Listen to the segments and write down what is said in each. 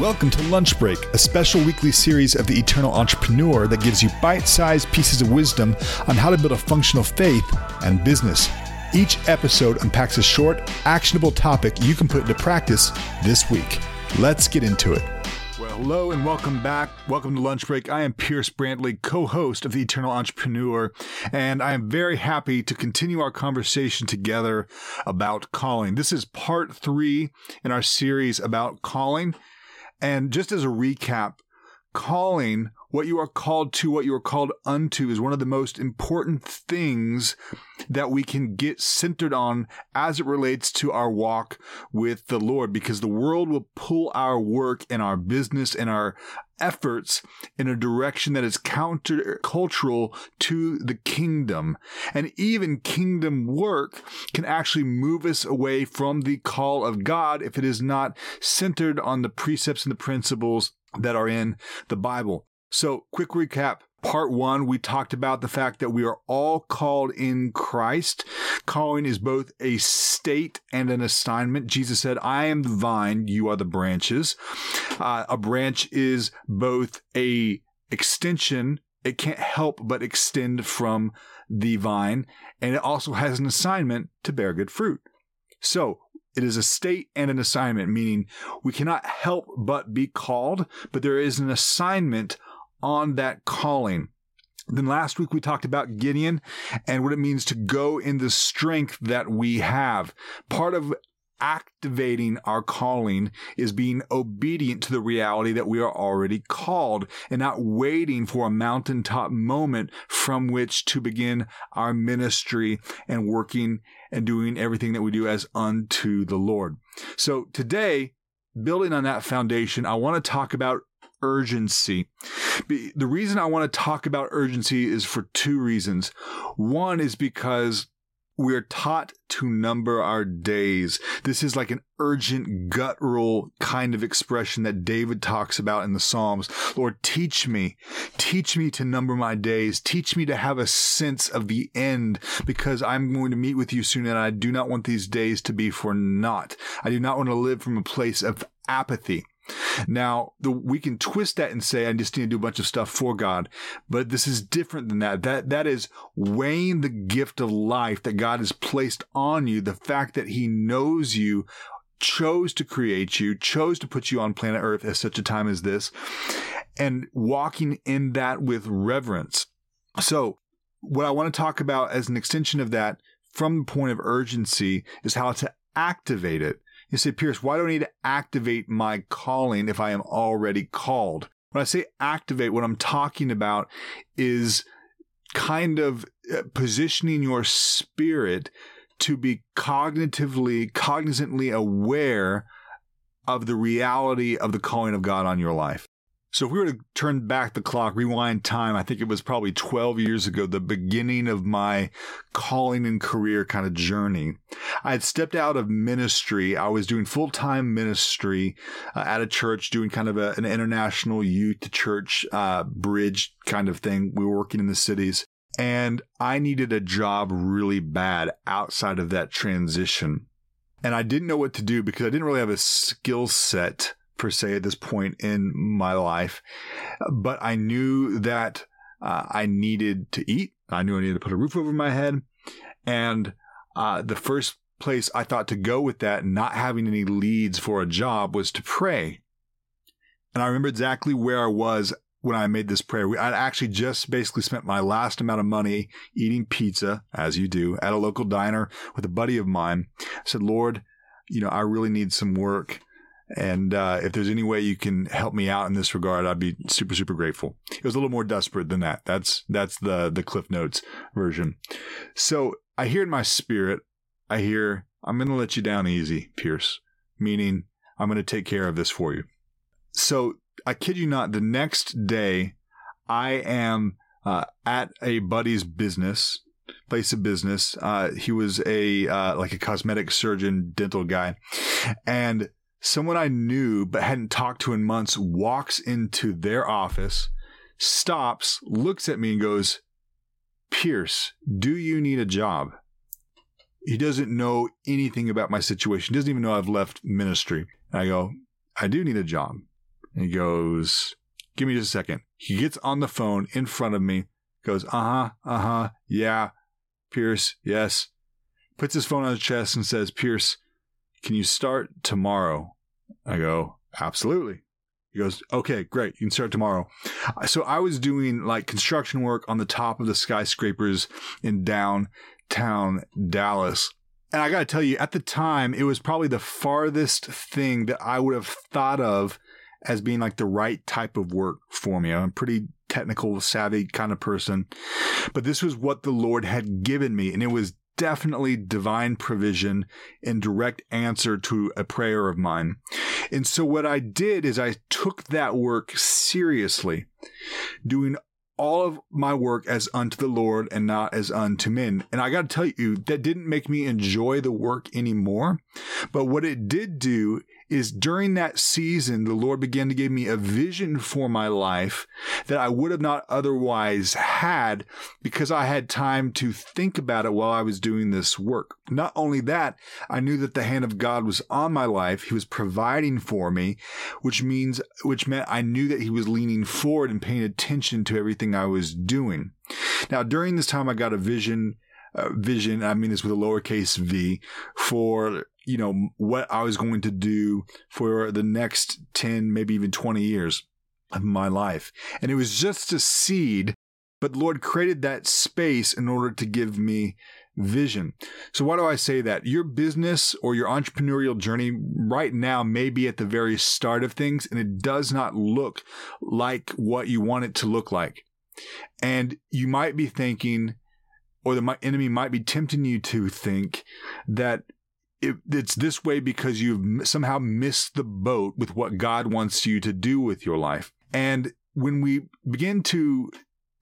Welcome to Lunch Break, a special weekly series of the Eternal Entrepreneur that gives you bite sized pieces of wisdom on how to build a functional faith and business. Each episode unpacks a short, actionable topic you can put into practice this week. Let's get into it. Well, hello and welcome back. Welcome to Lunch Break. I am Pierce Brantley, co host of The Eternal Entrepreneur, and I am very happy to continue our conversation together about calling. This is part three in our series about calling. And just as a recap, calling what you are called to, what you are called unto, is one of the most important things that we can get centered on as it relates to our walk with the Lord, because the world will pull our work and our business and our efforts in a direction that is countercultural to the kingdom. And even kingdom work can actually move us away from the call of God if it is not centered on the precepts and the principles that are in the Bible. So, quick recap. Part one, we talked about the fact that we are all called in Christ. Calling is both a state and an assignment. Jesus said, I am the vine, you are the branches. Uh, a branch is both a extension, it can't help but extend from the vine, and it also has an assignment to bear good fruit. So, it is a state and an assignment, meaning we cannot help but be called, but there is an assignment on that calling. Then last week we talked about Gideon and what it means to go in the strength that we have. Part of activating our calling is being obedient to the reality that we are already called and not waiting for a mountaintop moment from which to begin our ministry and working and doing everything that we do as unto the Lord. So today, building on that foundation, I want to talk about urgency. The reason I want to talk about urgency is for two reasons. One is because we're taught to number our days. This is like an urgent, guttural kind of expression that David talks about in the Psalms. Lord, teach me, teach me to number my days. Teach me to have a sense of the end because I'm going to meet with you soon and I do not want these days to be for naught. I do not want to live from a place of apathy. Now, the, we can twist that and say, I just need to do a bunch of stuff for God. But this is different than that. That, that is weighing the gift of life that God has placed on you, the fact that He knows you, chose to create you, chose to put you on planet Earth at such a time as this, and walking in that with reverence. So, what I want to talk about as an extension of that from the point of urgency is how to activate it. You say, Pierce, why do I need to activate my calling if I am already called? When I say activate, what I'm talking about is kind of uh, positioning your spirit to be cognitively, cognizantly aware of the reality of the calling of God on your life. So if we were to turn back the clock, rewind time, I think it was probably 12 years ago, the beginning of my calling and career kind of journey. I had stepped out of ministry. I was doing full time ministry uh, at a church, doing kind of a, an international youth to church uh, bridge kind of thing. We were working in the cities. And I needed a job really bad outside of that transition. And I didn't know what to do because I didn't really have a skill set per se at this point in my life, but I knew that uh, I needed to eat. I knew I needed to put a roof over my head. And uh, the first place I thought to go with that, not having any leads for a job, was to pray. And I remember exactly where I was when I made this prayer. I'd actually just basically spent my last amount of money eating pizza, as you do, at a local diner with a buddy of mine. I said, Lord, you know, I really need some work. And uh, if there's any way you can help me out in this regard, I'd be super, super grateful. It was a little more desperate than that. That's that's the the Cliff Notes version. So I hear in my spirit, I hear, I'm to let you down easy, Pierce, meaning I'm to take care of this for you. So I kid you not, the next day, I am uh, at a buddy's business place of business. Uh, he was a uh, like a cosmetic surgeon, dental guy, and someone I knew but hadn't talked to in months walks into their office, stops, looks at me, and goes, Pierce, do you need a job? He doesn't know anything about my situation, he doesn't even know I've left ministry. And I go, I do need a job. And he goes, Give me just a second. He gets on the phone in front of me, goes, Uh huh, uh huh, yeah, Pierce, yes. Puts his phone on his chest and says, Pierce, can you start tomorrow? I go, Absolutely. He goes, okay, great. You can start tomorrow. So I was doing like construction work on the top of the skyscrapers in downtown Dallas. And I got to tell you, at the time, it was probably the farthest thing that I would have thought of as being like the right type of work for me. I'm a pretty technical, savvy kind of person, but this was what the Lord had given me. And it was definitely divine provision in direct answer to a prayer of mine. And so what I did is I took that work seriously, doing all of my work as unto the Lord and not as unto men. And I got to tell you, that didn't make me enjoy the work anymore. But what it did do is during that season, the Lord began to give me a vision for my life that I would have not otherwise had because I had time to think about it while I was doing this work. Not only that, I knew that the hand of God was on my life. He was providing for me, which means, which meant I knew that he was leaning forward and paying attention to everything I was doing. Now, during this time, I got a vision uh, vision. I mean this with a lowercase v for you know, what I was going to do for the next 10, maybe even 20 years of my life. And it was just a seed, but Lord created that space in order to give me vision. So why do I say that? Your business or your entrepreneurial journey right now may be at the very start of things and it does not look like what you want it to look like. And you might be thinking, or the enemy might be tempting you to think that it, it's this way because you've somehow missed the boat with what God wants you to do with your life. And when we begin to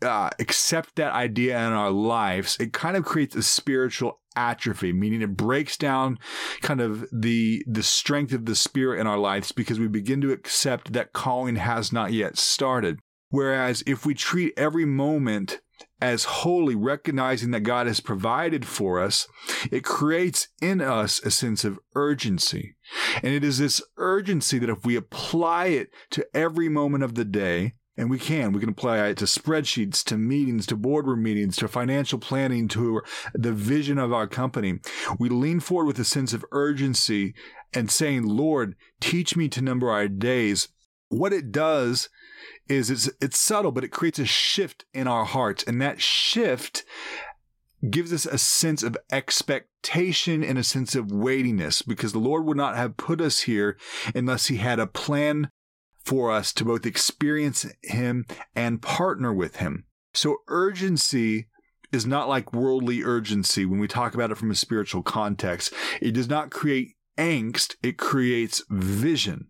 uh, accept that idea in our lives, it kind of creates a spiritual atrophy, meaning it breaks down kind of the the strength of the spirit in our lives because we begin to accept that calling has not yet started. Whereas if we treat every moment as holy, recognizing that God has provided for us, it creates in us a sense of urgency. And it is this urgency that if we apply it to every moment of the day, and we can, we can apply it to spreadsheets, to meetings, to boardroom meetings, to financial planning, to the vision of our company. We lean forward with a sense of urgency and saying, Lord, teach me to number our days. What it does is it's it's subtle, but it creates a shift in our hearts, and that shift gives us a sense of expectation and a sense of weightiness because the Lord would not have put us here unless He had a plan for us to both experience Him and partner with Him. So urgency is not like worldly urgency when we talk about it from a spiritual context. It does not create angst, it creates vision.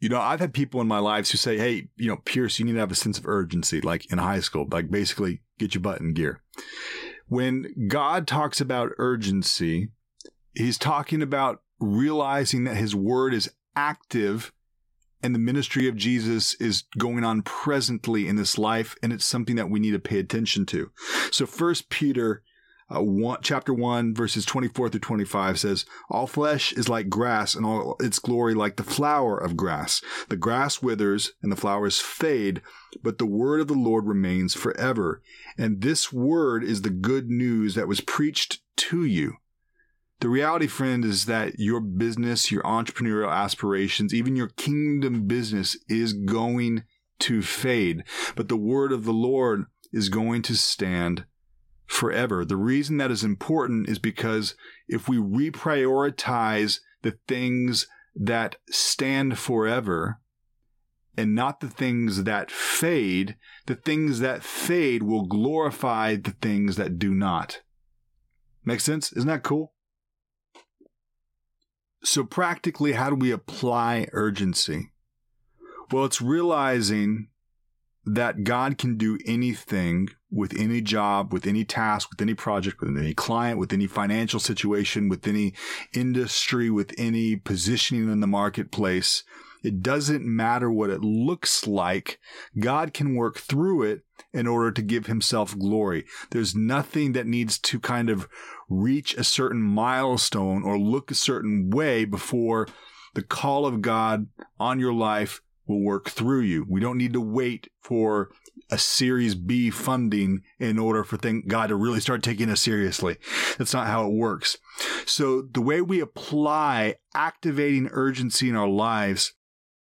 You know, I've had people in my lives who say, Hey, you know, Pierce, you need to have a sense of urgency, like in high school, like basically get your butt in gear. When God talks about urgency, he's talking about realizing that his word is active and the ministry of Jesus is going on presently in this life. And it's something that we need to pay attention to. So first Peter uh, one, chapter 1, verses 24 through 25 says, All flesh is like grass, and all its glory like the flower of grass. The grass withers, and the flowers fade, but the word of the Lord remains forever. And this word is the good news that was preached to you. The reality, friend, is that your business, your entrepreneurial aspirations, even your kingdom business is going to fade, but the word of the Lord is going to stand forever. The reason that is important is because if we reprioritize the things that stand forever and not the things that fade, the things that fade will glorify the things that do not. Make sense? Isn't that cool? So, practically, how do we apply urgency? Well, it's realizing that God can do anything with any job, with any task, with any project, with any client, with any financial situation, with any industry, with any positioning in the marketplace. It doesn't matter what it looks like. God can work through it in order to give himself glory. There's nothing that needs to kind of reach a certain milestone or look a certain way before the call of God on your life will work through you. We don't need to wait for a Series B funding in order for thing, God to really start taking us seriously. That's not how it works. So the way we apply activating urgency in our lives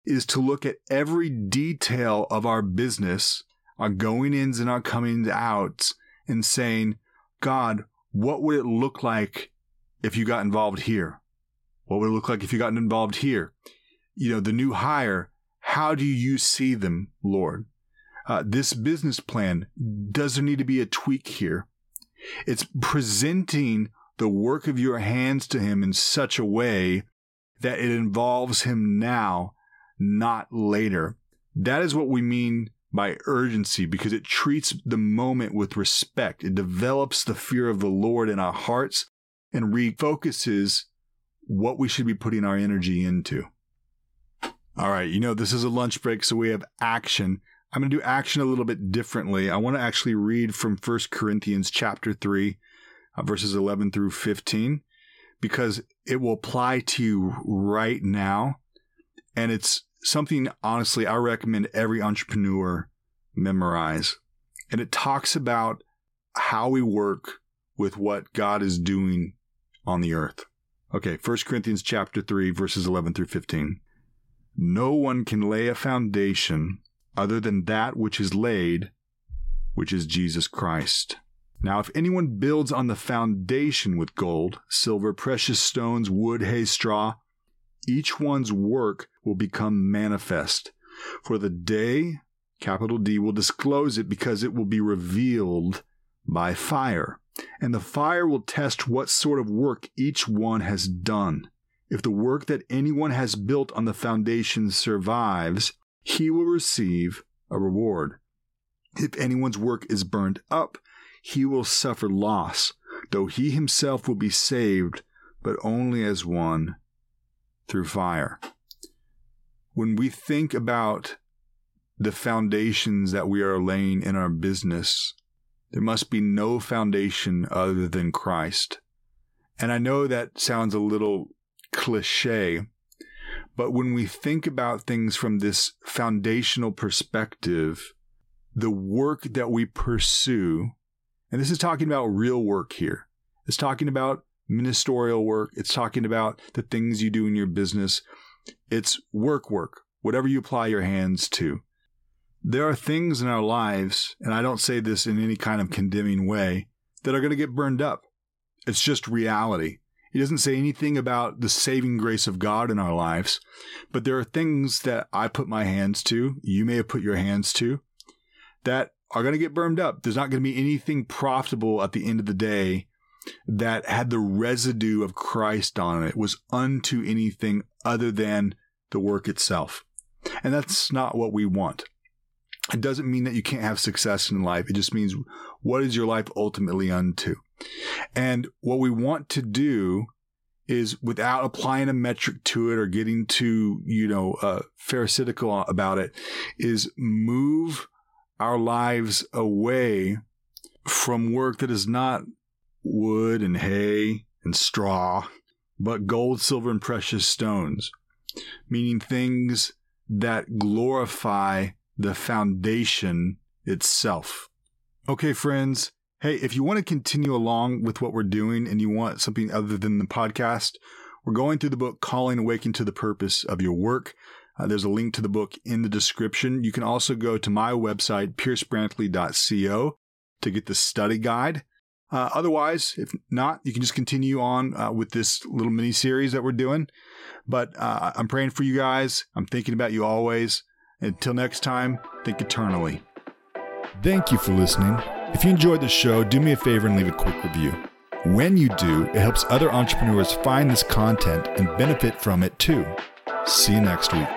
is to look at every detail of our business, our going ins and our coming outs, and saying, God, what would it look like if you got involved here? What would it look like if you got involved here? You know, the new hire, how do you see them, Lord? Uh, this business plan, does there need to be a tweak here? It's presenting the work of your hands to him in such a way that it involves him now, not later. That is what we mean by urgency because it treats the moment with respect. It develops the fear of the Lord in our hearts and refocuses what we should be putting our energy into. All right, you know, this is a lunch break, so we have action. I'm going to do action a little bit differently. I want to actually read from 1 Corinthians chapter 3, uh, verses 11 through 15, because it will apply to you right now. And it's something, honestly, I recommend every entrepreneur memorize. And it talks about how we work with what God is doing on the earth. Okay, 1 Corinthians chapter 3 verses 11 through 15. No one can lay a foundation other than that which is laid, which is Jesus Christ. Now, if anyone builds on the foundation with gold, silver, precious stones, wood, hay, straw, each one's work will become manifest. For the day, capital D, will disclose it because it will be revealed by fire. And the fire will test what sort of work each one has done. If the work that anyone has built on the foundation survives, he will receive a reward. If anyone's work is burned up, he will suffer loss, though he himself will be saved, but only as one through fire. When we think about the foundations that we are laying in our business, there must be no foundation other than Christ. And I know that sounds a little cliche, but when we think about things from this foundational perspective, the work that we pursue, and this is talking about real work here, it's talking about ministerial work, it's talking about the things you do in your business, it's work work, whatever you apply your hands to. There are things in our lives, and I don't say this in any kind of condemning way, that are going to get burned up. It's just reality. He doesn't say anything about the saving grace of God in our lives, but there are things that I put my hands to, you may have put your hands to, that are going to get burned up. There's not going to be anything profitable at the end of the day that had the residue of Christ on it, was unto anything other than the work itself. And that's not what we want. It doesn't mean that you can't have success in life. It just means what is your life ultimately unto? And what we want to do is without applying a metric to it or getting too, you know, uh, pharisaical about it, is move our lives away from work that is not wood and hay and straw, but gold, silver, and precious stones, meaning things that glorify the foundation itself. Okay, friends, Hey, if you want to continue along with what we're doing and you want something other than the podcast, we're going through the book Calling Awaken to the Purpose of Your Work. Uh, there's a link to the book in the description. You can also go to my website, piercebrantley.co, to get the study guide. Uh, otherwise, if not, you can just continue on uh, with this little mini series that we're doing. But uh, I'm praying for you guys. I'm thinking about you always. Until next time, think eternally. Thank you for listening. If you enjoyed the show, do me a favor and leave a quick review. When you do, it helps other entrepreneurs find this content and benefit from it too. See you next week.